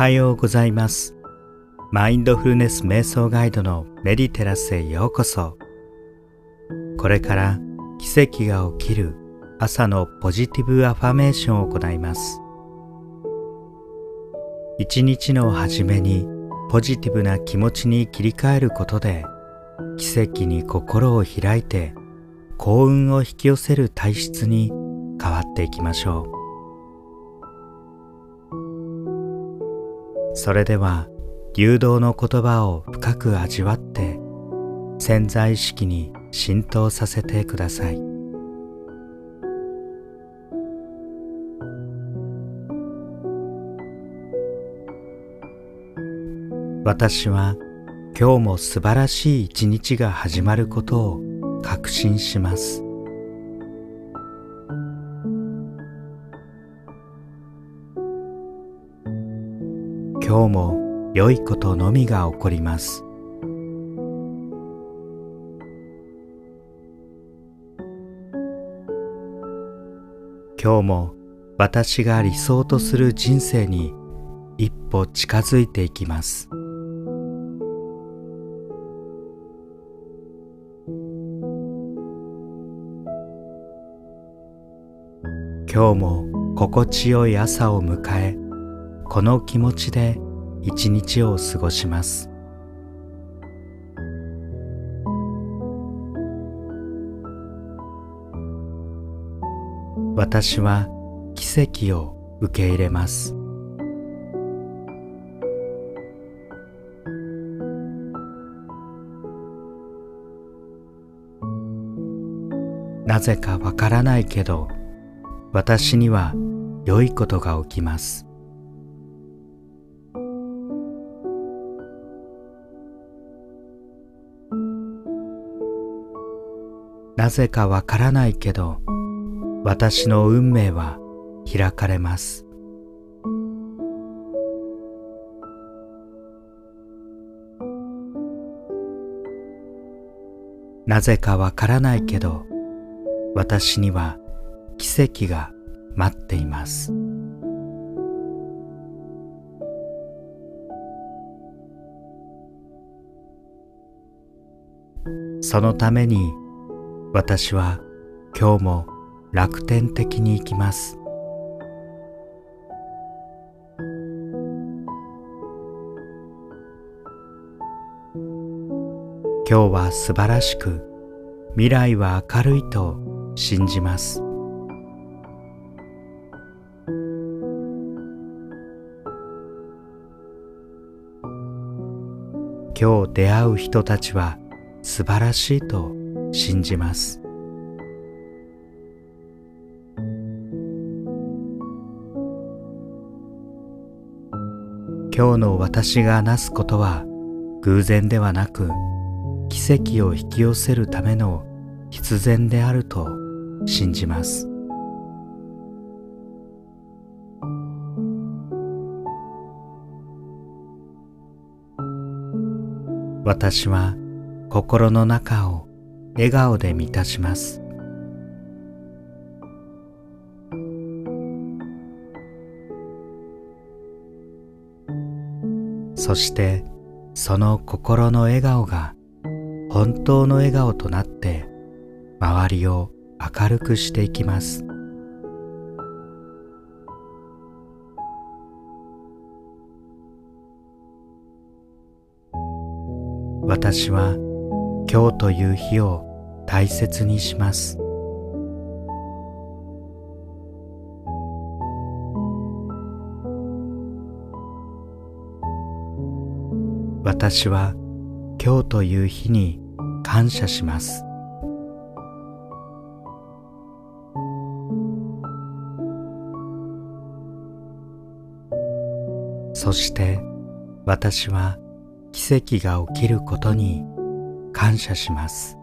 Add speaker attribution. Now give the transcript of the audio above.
Speaker 1: はようございます。マインドフルネス瞑想ガイドのメディテラスへようこそ。これから奇跡が起きる朝のポジティブアファメーションを行います。一日の初めにポジティブな気持ちに切り替えることで奇跡に心を開いて幸運を引き寄せる体質に変わっていきましょう。それでは流動の言葉を深く味わって潜在意識に浸透させてください。私は今日も素晴らしい一日が始まることを確信します。今日も良いことのみが起こります。今日も私が理想とする人生に一歩近づいていきます。今日も心地よい朝を迎えこの気持ちで一日を過ごします。私は奇跡を受け入れます。なぜかわからないけど私には良いことが起きます。なぜかわからないけど私の運命は開かれます。なぜかわからないけど私には奇跡が待っています。そのために私は今日も楽天的に生きます。今日は素晴らしく未来は明るいと信じます。今日出会う人たちは素晴らしいと信じます。今日の私がなすことは偶然ではなく奇跡を引き寄せるための必然であると信じます。私は心の中を笑顔で満たします。そしてその心の笑顔が本当の笑顔となって周りを明るくしていきます。私は今日という日を大切にします。私は今日という日に感謝します。そして私は奇跡が起きることに感謝します。